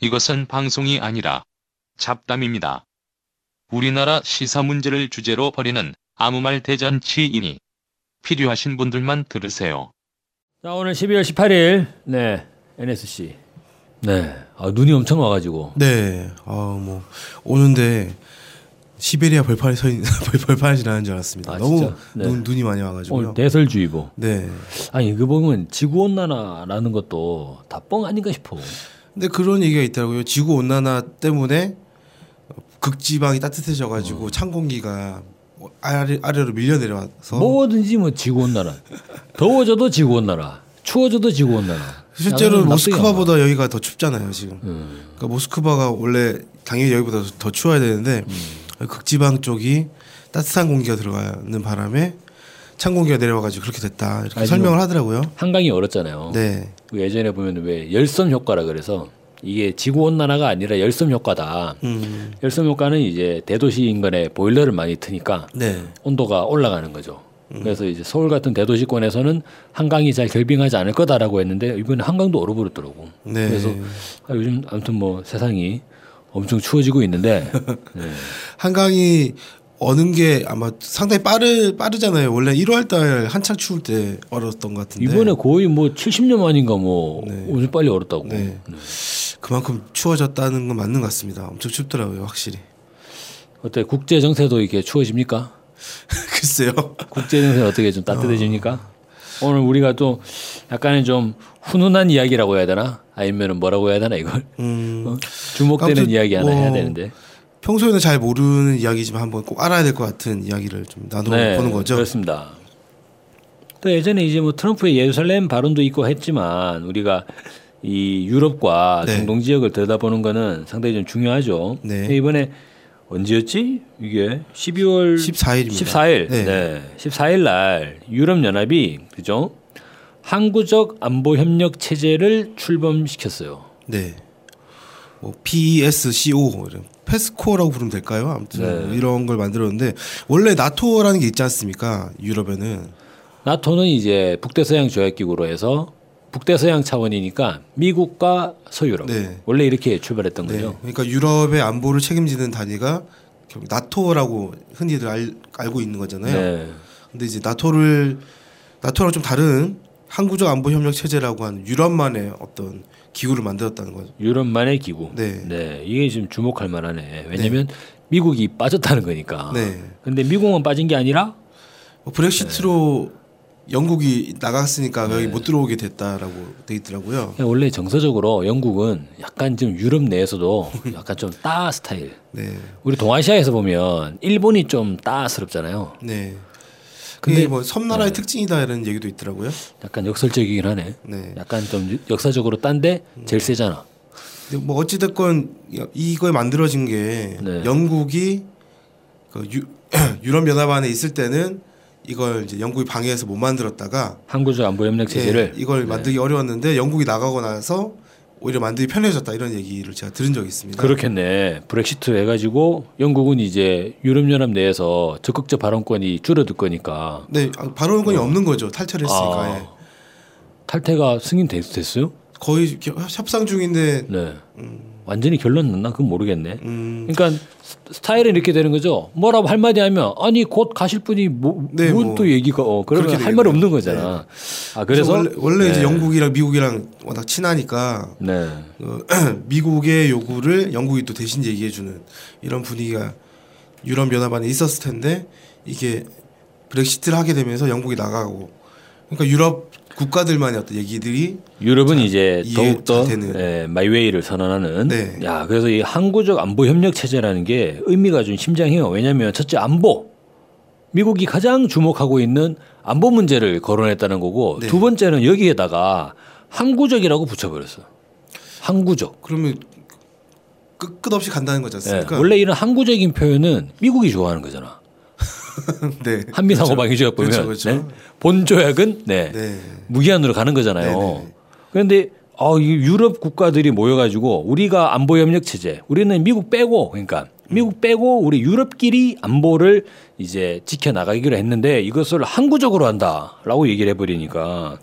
이것은 방송이 아니라 잡담입니다. 우리나라 시사 문제를 주제로 벌이는 아무 말 대잔치이니 필요하신 분들만 들으세요. 자 오늘 12월 18일 네 NSC 네 아, 눈이 엄청 와가지고 네, 아뭐 오는데 시베리아 벌판이 서 있는 벌판이 지나는 줄 알았습니다. 아, 너무? 네. 눈, 눈이 많이 와가지고요. 오늘 대설주의보 네. 아니 그 보면 지구 온난화라는 것도 다 뻥 아닌가 싶어 근데 그런 얘기가 있더라고요. 지구 온난화 때문에 극지방이 따뜻해져가지고 어. 찬 공기가 아래, 아래로 밀려 내려와서 뭐든지 뭐 지구 온난화 더워져도 지구 온난화 추워져도 지구 온난화 실제로. 모스크바보다 여기가 더 춥잖아요 지금. 음. 그러니까 모스크바가 원래 당연히 여기보다 더 추워야 되는데 음. 극지방 쪽이 따뜻한 공기가 들어가는 바람에 찬 공기가 내려와가지고 그렇게 됐다 이렇게 아니, 설명을 하더라고요. 한강이 얼었잖아요 네, 그 예전에 보면 왜 열섬 효과라 그래서 이게 지구 온난화가 아니라 열섬 효과다 음, 열섬 효과는 이제 대도시 인근에 보일러를 많이 트니까 네, 온도가 올라가는 거죠. 음. 그래서 이제 서울 같은 대도시권에서는 한강이 잘 결빙하지 않을 거다라고 했는데 이번에 한강도 얼어버렸더라고. 네. 그래서 아, 요즘 아무튼 뭐 세상이 엄청 추워지고 있는데 네. 한강이 어는 게 아마 상당히 빠르 빠르잖아요. 원래 1월 달 한창 추울 때 얼었던 것 같은데 이번에 거의 뭐 70년 만인가 뭐 오늘 빨리 얼었다고. 네. 그만큼 추워졌다는 건 맞는 것 같습니다. 엄청 춥더라고요, 확실히. 어때 국제 정세도 이렇게 추워집니까? 글쎄요. 국제 정세 어떻게 좀 따뜻해집니까? 오늘 우리가 또 약간의 좀 훈훈한 이야기라고 해야 되나? 아니면은 뭐라고 해야 되나 이걸 음, 어? 주목되는 이야기 하나 뭐 해야 되는데. 평소에는 잘 모르는 이야기지만 한번 꼭 알아야 될 것 같은 이야기를 좀 나눠보는 거죠. 네, 그렇습니다. 또 예전에 이제 뭐 트럼프의 예루살렘 발언도 있고 했지만 우리가 이 유럽과 네. 중동 지역을 들여다보는 거는 상당히 좀 중요하죠. 네. 이번에 언제였지? 이게 12월 14일입니다. 14일. 네. 네. 14일 날 유럽 연합이 그죠? 항구적 안보 협력 체제를 출범시켰어요. 네. 뭐 PESCO 이런 페스코라고 부르면 될까요? 아무튼 네. 뭐 이런 걸 만들었는데 원래 나토라는 게 있지 않습니까? 유럽에는 나토는 이제 북대서양 조약기구로 해서 북대서양 차원이니까 미국과 서유럽 네. 원래 이렇게 출발했던 네. 거죠. 그러니까 유럽의 안보를 책임지는 단위가 결국 나토라고 흔히들 알, 알고 있는 거잖아요. 네. 근데 이제 나토를 나토랑 좀 다른 항구적 안보 협력 체제라고 하는 유럽만의 어떤 기구를 만들었다는 거죠. 유럽만의 기구. 네. 이게 지금 주목할 만하네. 왜냐하면 미국이 빠졌다는 거니까. 네. 근데 미국만 빠진 게 아니라 뭐 브렉시트로 영국이 나갔으니까 네. 여기 못 들어오게 됐다라고 돼 있더라고요. 원래 정서적으로 영국은 약간 좀 유럽 내에서도 약간 좀 따 스타일. 네. 우리 동아시아에서 보면 일본이 좀 따스럽잖아요. 네. 근데- 뭐 섬나라의 특징이다 이런 얘기도 있더라고요. 약간 역설적이긴 하네. 네. 약간 좀 역사적으로 딴데 제일 세잖아. 뭐 어찌 됐건 이거에 만들어진 게 네. 영국이 그 유, 유럽 연합 안에 있을 때는 이걸 이제 영국이 방해해서 못 만들었다가 항구적 안보 협력 체제를 네, 이걸 만들기 어려웠는데 영국이 나가고 나서 오히려 만들기 편해졌다 이런 얘기를 제가 들은 적이 있습니다. 그렇겠네. 브렉시트 해가지고 영국은 이제 유럽연합 내에서 적극적 발언권이 줄어들 거니까 네, 아, 발언권이 없는 거죠. 탈퇴했으니까 아. 예. 탈퇴가 승인됐어요? 거의 겨- 협상 중인데 네. 완전히 결론 났나? 그건 모르겠네. 음, 그러니까 스- 스타일은 이렇게 되는 거죠. 뭐라고 할 말이 하면 아니 곧 가실 분이 뭐, 네, 뭔뭐또 얘기가 어 그러면 그렇게 할 말이. 없는 거잖아. 아 그래서, 그래서 원래, 원래 이제 네. 영국이랑 미국이랑 워낙 친하니까 네. 어, 미국의 요구를 영국이 또 대신 얘기해 주는 이런 분위기가 유럽 연합 안에 있었을 텐데 이게 브렉시트를 하게 되면서 영국이 나가고 그러니까 유럽 국가들만의 어떤 얘기들이 유럽은 이제 이해 더욱더. 예, 마이웨이를 선언하는. 네. 야, 그래서 이 항구적 안보 협력 체제라는 게 의미가 좀 심장해요. 왜냐하면 첫째 안보. 미국이 가장 주목하고 있는 안보 문제를 거론했다는 거고 네. 두 번째는 여기에다가 항구적이라고 붙여버렸어. 항구적. 그러면 끝, 끝없이 간다는 거지 예, 않습니까? 원래 이런 항구적인 표현은 미국이 좋아하는 거잖아. 네. 한미 상호 방위 조약 보면 그렇죠, 그렇죠. 네? 본 조약은 네. 네. 무기한으로 가는 거잖아요. 네네. 그런데 아, 이 유럽 국가들이 모여가지고 우리가 안보 협력 체제, 우리는 미국 빼고 그러니까 미국 빼고 우리 유럽끼리 안보를 이제 지켜 나가기로 했는데 이것을 항구적으로 한다라고 얘기를 해버리니까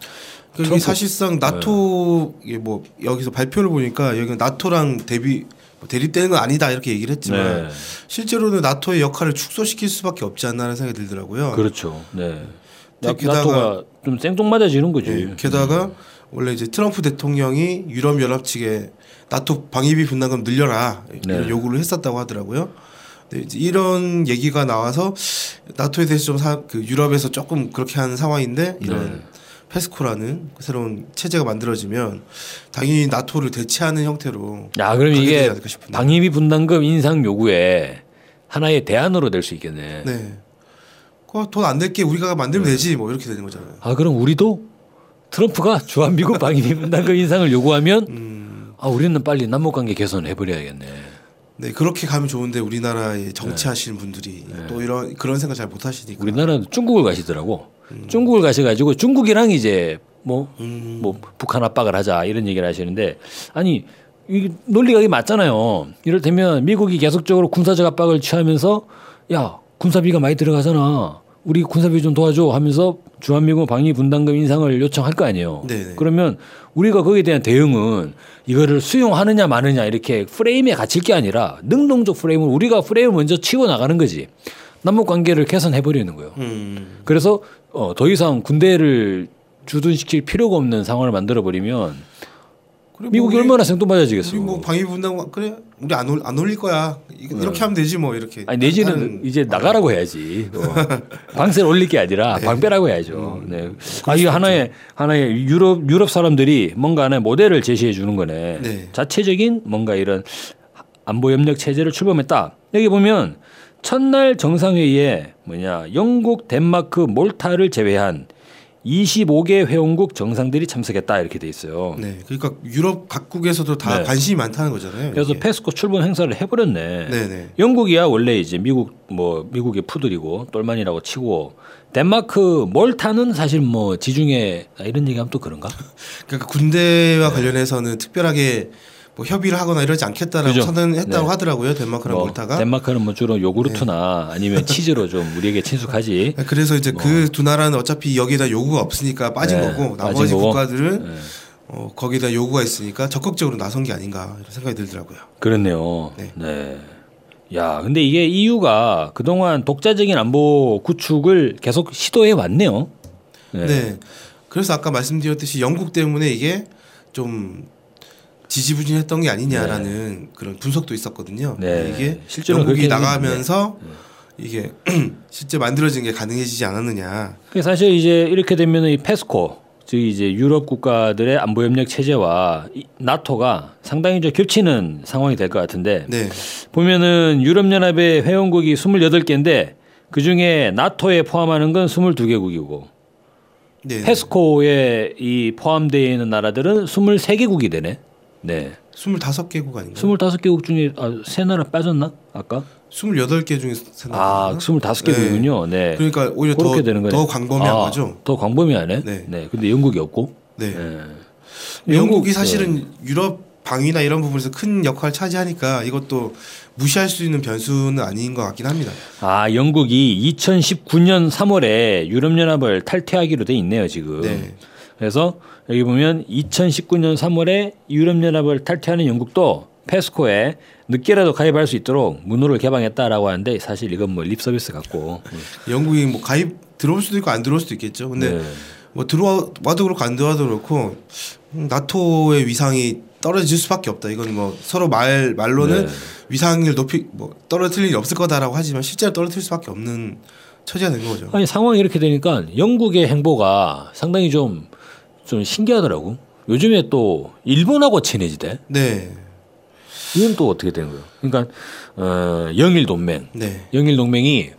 그러니까 이게 사실상 나토 이게 뭐 여기서 발표를 보니까 여기 나토랑 대비 뭐 대립되는 건 아니다 이렇게 얘기를 했지만 네. 실제로는 나토의 역할을 축소시킬 수밖에 없지 않나라는 생각이 들더라고요. 그렇죠. 네. 나, 게다가- 나토가 좀 생뚱맞아지는 거지. 예, 게다가 원래 이제 트럼프 대통령이 유럽 연합 측에 나토 방위비 분담금 늘려라 이런 네. 요구를 했었다고 하더라고요. 이런 얘기가 나와서 나토에 대해서 좀 사, 그 유럽에서 조금 그렇게 하는 상황인데 이런 네. 페스코라는 새로운 체제가 만들어지면 당연히 나토를 대체하는 형태로 야, 그럼 이게. 방위비 분담금 인상 요구에 하나의 대안으로 될 수 있겠네. 네. 돈 안 낼게 우리가 만들면 되지 뭐 이렇게 되는 거잖아요. 아, 그럼 우리도 트럼프가 주한미국 방위비 분담금 인상을 요구하면 음, 아, 우리는 빨리 남북 관계 개선을 해버려야겠네. 네 그렇게 가면 좋은데 우리나라에 정치하시는 분들이 또 이런 그런 생각 잘 못 하시니까. 우리나라는 중국을 가시더라고. 중국을 가셔가지고 중국이랑 이제 뭐, 음. 뭐 북한 압박을 하자 이런 얘기를 하시는데 아니 이 논리가 이게 맞잖아요. 이를테면 미국이 계속적으로 군사적 압박을 취하면서 야 군사비가 많이 들어가잖아. 우리 군사비 좀 도와줘 하면서 주한미군 방위 분담금 인상을 요청할 거 아니에요. 네네. 그러면 우리가 거기에 대한 대응은 이거를 수용하느냐 마느냐 이렇게 프레임에 갇힐 게 아니라 능동적 프레임을 우리가 프레임을 먼저 치고 나가는 거지. 남북 관계를 개선해 버리는 거예요. 음. 그래서 어, 더 이상 군대를 주둔시킬 필요가 없는 상황을 만들어 버리면 그리고 미국이 우리- 얼마나 생뚱맞아지겠어. 뭐 방위 분담 그래 우리 안, 올, 안 올릴 거야 이- 이렇게 하면 되지 뭐 이렇게 아니 내지는 이제 나가라고 해야지. 어. 방세를 올릴 게 아니라 방배라고 해야죠. 네. 아 이게 하나의 하나의 유럽 유럽 사람들이 뭔가 하나의 모델을 제시해 주는 거네. 네. 자체적인 뭔가 이런 안보 협력 체제를 출범했다. 여기 보면 첫날 정상회의에 뭐냐 영국, 덴마크, 몰타를 제외한 25개 회원국 정상들이 참석했다 이렇게 돼 있어요. 네 그러니까 유럽 각국에서도 다 네. 관심이 많다는 거잖아요 그래서 이게. 페스코 출범 행사를 해버렸네. 네네 영국이야 원래 이제 미국 뭐 미국의 푸들이고 똘만이라고 치고 덴마크 몰타는 사실 뭐 지중해 아, 이런 얘기하면 또 그런가? 그러니까 군대와 관련해서는 특별하게 뭐 협의를 하거나 이러지 않겠다라고 그죠. 선언했다고 네. 하더라고요 덴마크랑 뭐 몰타가 덴마크는 뭐 주로 요구르트나 아니면 치즈로 좀 우리에게 친숙하지. 네, 그래서 이제 그두 나라는 어차피 여기다 요구가 없으니까 빠진 네, 거고 빠진 나머지 거고. 국가들은 네. 어, 거기다 요구가 있으니까 적극적으로 나선 게 아닌가 이런 생각이 들더라고요. 그렇네요. 네. 네. 야, 근데 이게 EU가 그동안 독자적인 안보 구축을 계속 시도해 왔네요. 네. 그래서 아까 말씀드렸듯이 영국 때문에 이게 좀 지지부진했던 게 아니냐라는 그런 분석도 있었거든요. 네. 이게 실제로 영국이 나가면서 이게 실제 만들어진 게 가능해지지 않았느냐. 그 사실 이제 이렇게 되면 이 페스코 즉 이제 유럽 국가들의 안보 협력 체제와 이 나토가 상당히 좀 겹치는 상황이 될 것 같은데 네. 보면은 유럽 연합의 회원국이 28개인데 그 중에 나토에 포함하는 건 22개국이고 네. 페스코에 이 포함되어 있는 나라들은 23개국이 되네. 네. 25개국 아닌가요? 25개국 중에 아, 세 나라 빠졌나? 아까? 28개 중에 세 아, 나라. 25개국이군요. 네. 그러니까 오히려 더. 더 광범위한 아, 거죠. 더 광범위하네. 네. 네. 근데 영국이 없고. 네. 네. 영국이 영국, 사실은 유럽 방위나 이런 부분에서 큰 역할을 차지하니까 이것도 무시할 수 있는 변수는 아닌 것 같긴 합니다. 아, 영국이 2019년 3월에 유럽연합을 탈퇴하기로 돼 있네요, 지금. 네. 그래서 여기 보면 2019년 3월에 유럽연합을 탈퇴하는 영국도 페스코에 늦게라도 가입할 수 있도록 문호를 개방했다라고 하는데 사실 이건 뭐 립서비스 같고. 영국이 뭐 가입 들어올 수도 있고 안 들어올 수도 있겠죠. 근데 네. 뭐 들어와도 그렇고 안 들어와도 그렇고 음, 나토의 위상이 떨어질 수밖에 없다. 이건 뭐 서로 말 말로는 네. 위상을 높이 뭐 떨어뜨릴 일이 없을 거다라고 하지만 실제로 떨어뜨릴 수밖에 없는 처지가 된 거죠. 아니 상황이 이렇게 되니까 영국의 행보가 상당히 좀 좀 신기하더라고. 요즘에 또 일본하고 친해지대. 네, 이건 또 어떻게 된 거예요? 그러니까 어, 영일 동맹. 네. 영일 동맹이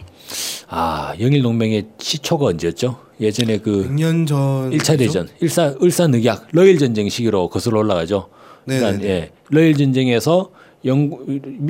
아 영일 동맹의 시초가 언제였죠? 예전에 그 100년 전 1차 대전, 일사 을사늑약, 러일 전쟁 시기로 거슬러 올라가죠. 그러니까 네네네. 예, 러일 전쟁에서 영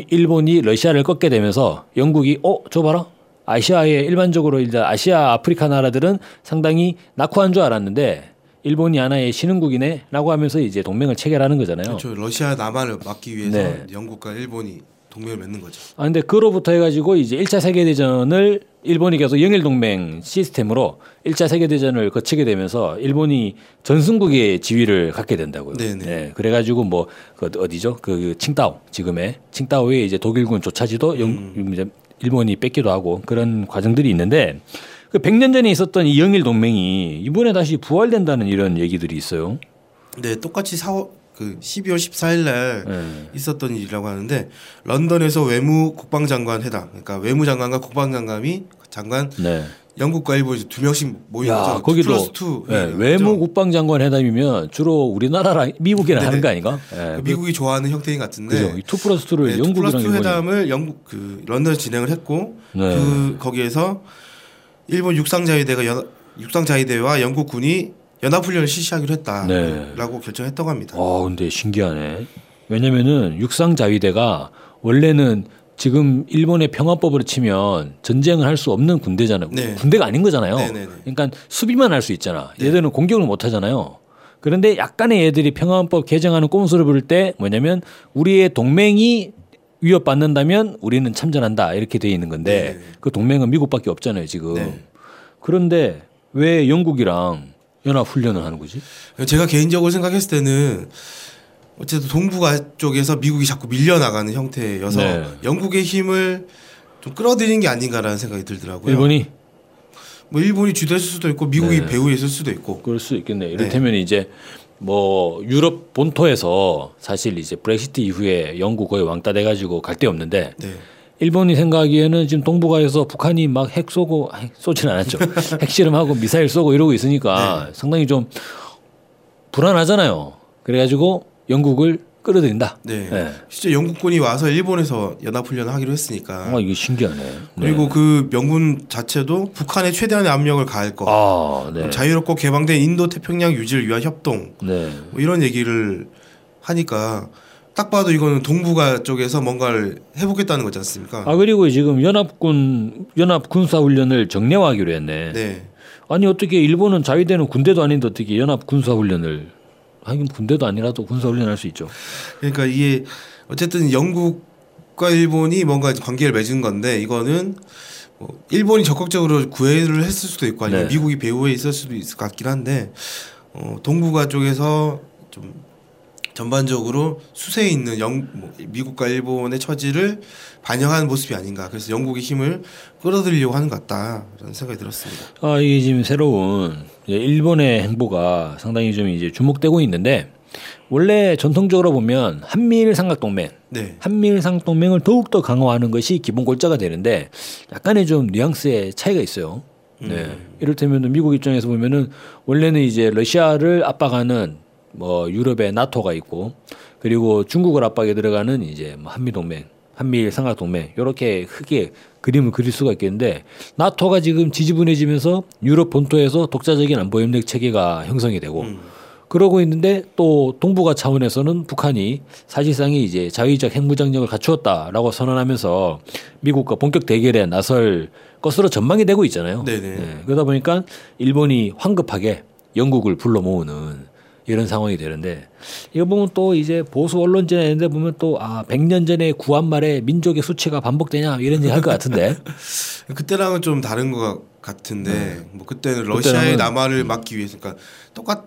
일본이 러시아를 꺾게 되면서 영국이 어, 저 봐라. 아시아에 일반적으로 일단 아시아 아프리카 나라들은 상당히 낙후한 줄 알았는데 일본이 하나의 신흥국이네라고 하면서 이제 동맹을 체결하는 거잖아요. 그렇죠. 러시아 남한을 막기 위해서 네. 영국과 일본이 동맹을 맺는 거죠. 아 근데 그로부터 해가지고 이제 1차 세계 대전을 일본이 계속 영일 동맹 시스템으로 1차 세계 대전을 거치게 되면서 일본이 전승국의 지위를 갖게 된다고요. 네네. 네, 그래가지고 뭐 그 어디죠? 그 칭다오 지금의 칭다오에 이제 독일군 조차지도 영, 음. 일본이 뺏기도 하고 그런 과정들이 있는데 그 100년 전에 있었던 이 영일 동맹이 이번에 다시 부활된다는 이런 얘기들이 있어요. 네, 똑같이 4월 그 12월 14일 날 네. 있었던 일이라고 하는데 런던에서 외무 국방장관 회담, 그러니까 외무장관과 국방장관이 장관 네. 영국과 일본이 두 명씩 모인 야, 거죠. 거기 two plus two. 예, 네, 외무 그죠? 국방장관 회담이면 주로 우리나라랑 미국이랑 하는 네네. 거 아닌가? 예, 미국이 좋아하는 형태인 것 같은데. 그죠. 이 two plus two를 네, two 영국이랑 plus two 일본이 회담을 영국 그 런던에서 진행을 했고 네. 그 거기에서 일본 육상자위대가 연, 육상자위대와 영국 군이 연합훈련을 실시하기로 했다라고 네. 결정했다고 합니다. 어, 근데 신기하네. 왜냐면은 육상 자위대가 원래는 지금 일본의 평화법으로 치면 전쟁을 할 수 없는 군대잖아요. 네. 군대가 아닌 거잖아요. 네네네. 그러니까 수비만 할 수 있잖아. 얘들은 공격을 못 하잖아요. 그런데 약간의 얘들이 평화법 개정하는 꼼수를 부를 때 뭐냐면 우리의 동맹이 위협받는다면 우리는 참전한다 이렇게 돼 있는 건데 네. 그 동맹은 미국밖에 없잖아요 지금. 네. 그런데 왜 영국이랑 연합 훈련을 하는 거지? 제가 개인적으로 생각했을 때는 어쨌든 동북아 쪽에서 미국이 자꾸 밀려나가는 형태여서 네. 영국의 힘을 좀 끌어들이는 게 아닌가라는 생각이 들더라고요. 일본이 뭐 일본이 주도했을 수도 있고 미국이 네. 배후에 있을 수도 있고. 그럴 수 있겠네. 이를테면 이제 뭐 유럽 본토에서 사실 이제 브렉시트 이후에 영국 거의 왕따 돼가지고 갈 데 없는데 네. 일본이 생각하기에는 지금 동북아에서 북한이 막 핵 쏘고 핵 쏘지는 않았죠. 핵실험하고 미사일 쏘고 이러고 있으니까 상당히 좀 불안하잖아요. 그래가지고 영국을 끌어들인다. 네. 네. 실제 영국군이 와서 일본에서 연합훈련을 하기로 했으니까. 아 이게 신기하네. 네. 그리고 그 명분 자체도 북한에 최대한의 압력을 가할 거. 아 네. 자유롭고 개방된 인도 태평양 유지를 위한 협동. 네. 뭐 이런 얘기를 하니까 딱 봐도 이거는 동북아 쪽에서 뭔가를 해보겠다는 거지 않습니까? 아 그리고 지금 연합군 연합 군사 훈련을 정례화하기로 했네. 네. 아니 어떻게 일본은 자위대는 군대도 아닌데 어떻게 연합 군사 훈련을 하긴 군대도 아니라도 군사 훈련할 수 있죠. 그러니까 이게 어쨌든 영국과 일본이 뭔가 관계를 맺은 건데 이거는 뭐 일본이 적극적으로 구애를 했을 수도 있고 아니면 네. 미국이 배후에 있을 수도 있을 것 같긴 한데 어, 동북아 쪽에서 좀 전반적으로 수세에 있는 영, 뭐 미국과 일본의 처지를 반영하는 모습이 아닌가. 그래서 영국의 힘을 끌어들이려고 하는 것 같다라는 생각이 들었습니다. 아 이게 지금 새로운 일본의 행보가 상당히 좀 이제 주목되고 있는데 원래 전통적으로 보면 한미일 삼각동맹, 네. 한미일 삼각동맹을 더욱 더 강화하는 것이 기본 골자가 되는데 약간의 좀 뉘앙스의 차이가 있어요. 네. 이를테면 미국 입장에서 보면은 원래는 이제 러시아를 압박하는 뭐 유럽의 나토가 있고 그리고 중국을 압박에 들어가는 이제 뭐 한미 동맹, 한미일 삼각 동맹 이렇게 크게 그림을 그릴 수가 있겠는데 나토가 지금 지지분해지면서 유럽 본토에서 독자적인 안보 협력 체계가 형성이 되고 그러고 있는데 또 동북아 차원에서는 북한이 사실상이 이제 자위적 핵무장력을 갖추었다라고 선언하면서 미국과 본격 대결에 나설 것으로 전망이 되고 있잖아요. 네, 그러다 보니까 일본이 황급하게 영국을 불러 모으는 이런 상황이 되는데 이거 보면 또 이제 보수 언론지나 이런 데 보면 또 아 100년 전에 구한 말에 민족의 수치가 반복되냐 이런 얘기 할 것 같은데 그때랑은 좀 다른 것 같은데 뭐 그때는 러시아의 네. 남하를 막기 위해서 그러니까 똑같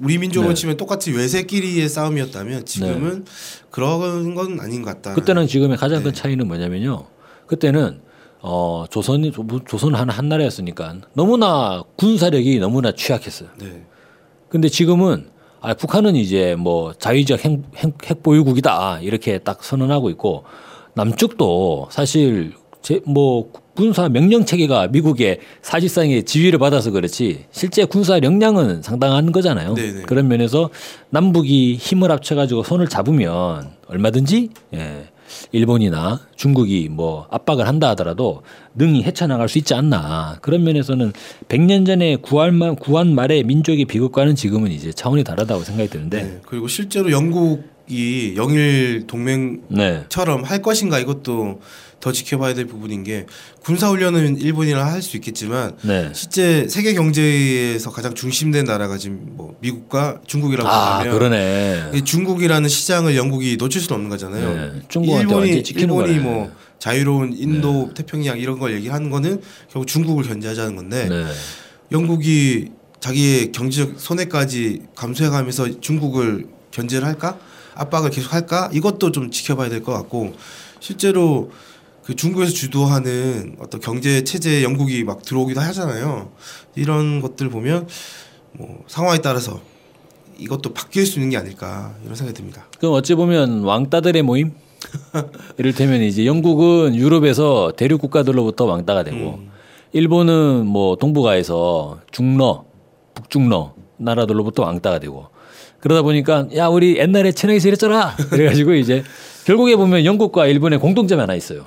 우리 민족으로 네. 치면 똑같이 외세끼리의 싸움이었다면 지금은 그런 건 아닌 것 같다. 그때는 지금의 가장 네. 큰 차이는 뭐냐면요. 그때는 어 조선이 조선 한 한 나라였으니까 너무나 군사력이 너무나 취약했어요. 네. 근데 지금은 아, 북한은 이제 뭐 자위적 핵, 핵, 핵 보유국이다 이렇게 딱 선언하고 있고 남쪽도 사실 제, 뭐 군사 명령 체계가 미국의 사실상의 지위를 받아서 그렇지 실제 군사 역량은 상당한 거잖아요. 네네. 그런 면에서 남북이 힘을 합쳐가지고 손을 잡으면 얼마든지 예, 일본이나 중국이 뭐 압박을 한다 하더라도 능히 헤쳐나갈 수 있지 않나 그런 면에서는 100년 전에 구한 말 구한 말의 민족의 비극과는 지금은 이제 차원이 다르다고 생각이 드는데 네. 그리고 실제로 영국이 영일 동맹 네. 처럼 할 것인가 이것도 더 지켜봐야 될 부분인 게 군사 훈련은 일본이랑 할 수 있겠지만 네. 실제 세계 경제에서 가장 중심된 나라가 지금 뭐 미국과 중국이라고 아 하면 그러네. 이 중국이라는 시장을 영국이 놓칠 수는 없는 거잖아요. 네, 일본이 일본이 거네. 뭐 자유로운 인도 태평양 이런 걸 얘기하는 거는 결국 중국을 견제하자는 건데 네. 영국이 자기의 경제적 손해까지 감수해가면서 중국을 견제를 할까 압박을 계속 할까 이것도 좀 지켜봐야 될 것 같고 실제로 그 중국에서 주도하는 어떤 경제 체제에 영국이 막 들어오기도 하잖아요. 이런 것들 보면 뭐 상황에 따라서 이것도 바뀔 수 있는 게 아닐까 이런 생각이 듭니다. 그럼 어찌 보면 왕따들의 모임? 이를테면 이제 영국은 유럽에서 대륙 국가들로부터 왕따가 되고 일본은 뭐 동북아에서 중러, 북중러 나라들로부터 왕따가 되고 그러다 보니까 야 우리 옛날에 친하게 지냈잖아 그래가지고 이제 결국에 보면 영국과 일본의 공통점이 하나 있어요.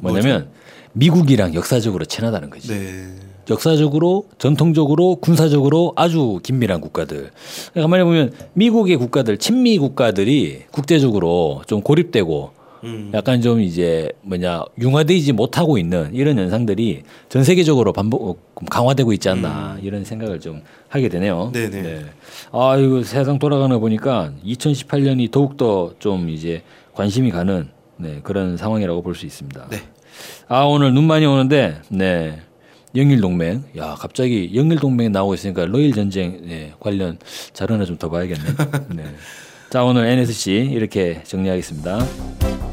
뭐냐면 미국이랑 역사적으로 친하다는 거지. 네. 역사적으로 전통적으로 군사적으로 아주 긴밀한 국가들. 그러니까 가만히 보면 미국의 국가들 친미 국가들이 국제적으로 좀 고립되고 음. 약간 좀 이제 뭐냐 융화되지 못하고 있는 이런 현상들이 전 세계적으로 반복 어, 강화되고 있지 않나 이런 생각을 좀 하게 되네요. 네네. 아 이거 세상 돌아가는 거 보니까 2018년이 더욱 더 좀 이제 관심이 가는 네, 그런 상황이라고 볼 수 있습니다. 네. 아 오늘 눈 많이 오는데 네 영일 동맹 야 갑자기 영일 동맹 나오고 있으니까 러일 전쟁 네, 관련 자료 하나 좀 더 봐야겠네. 네. 자 오늘 NSC 이렇게 정리하겠습니다.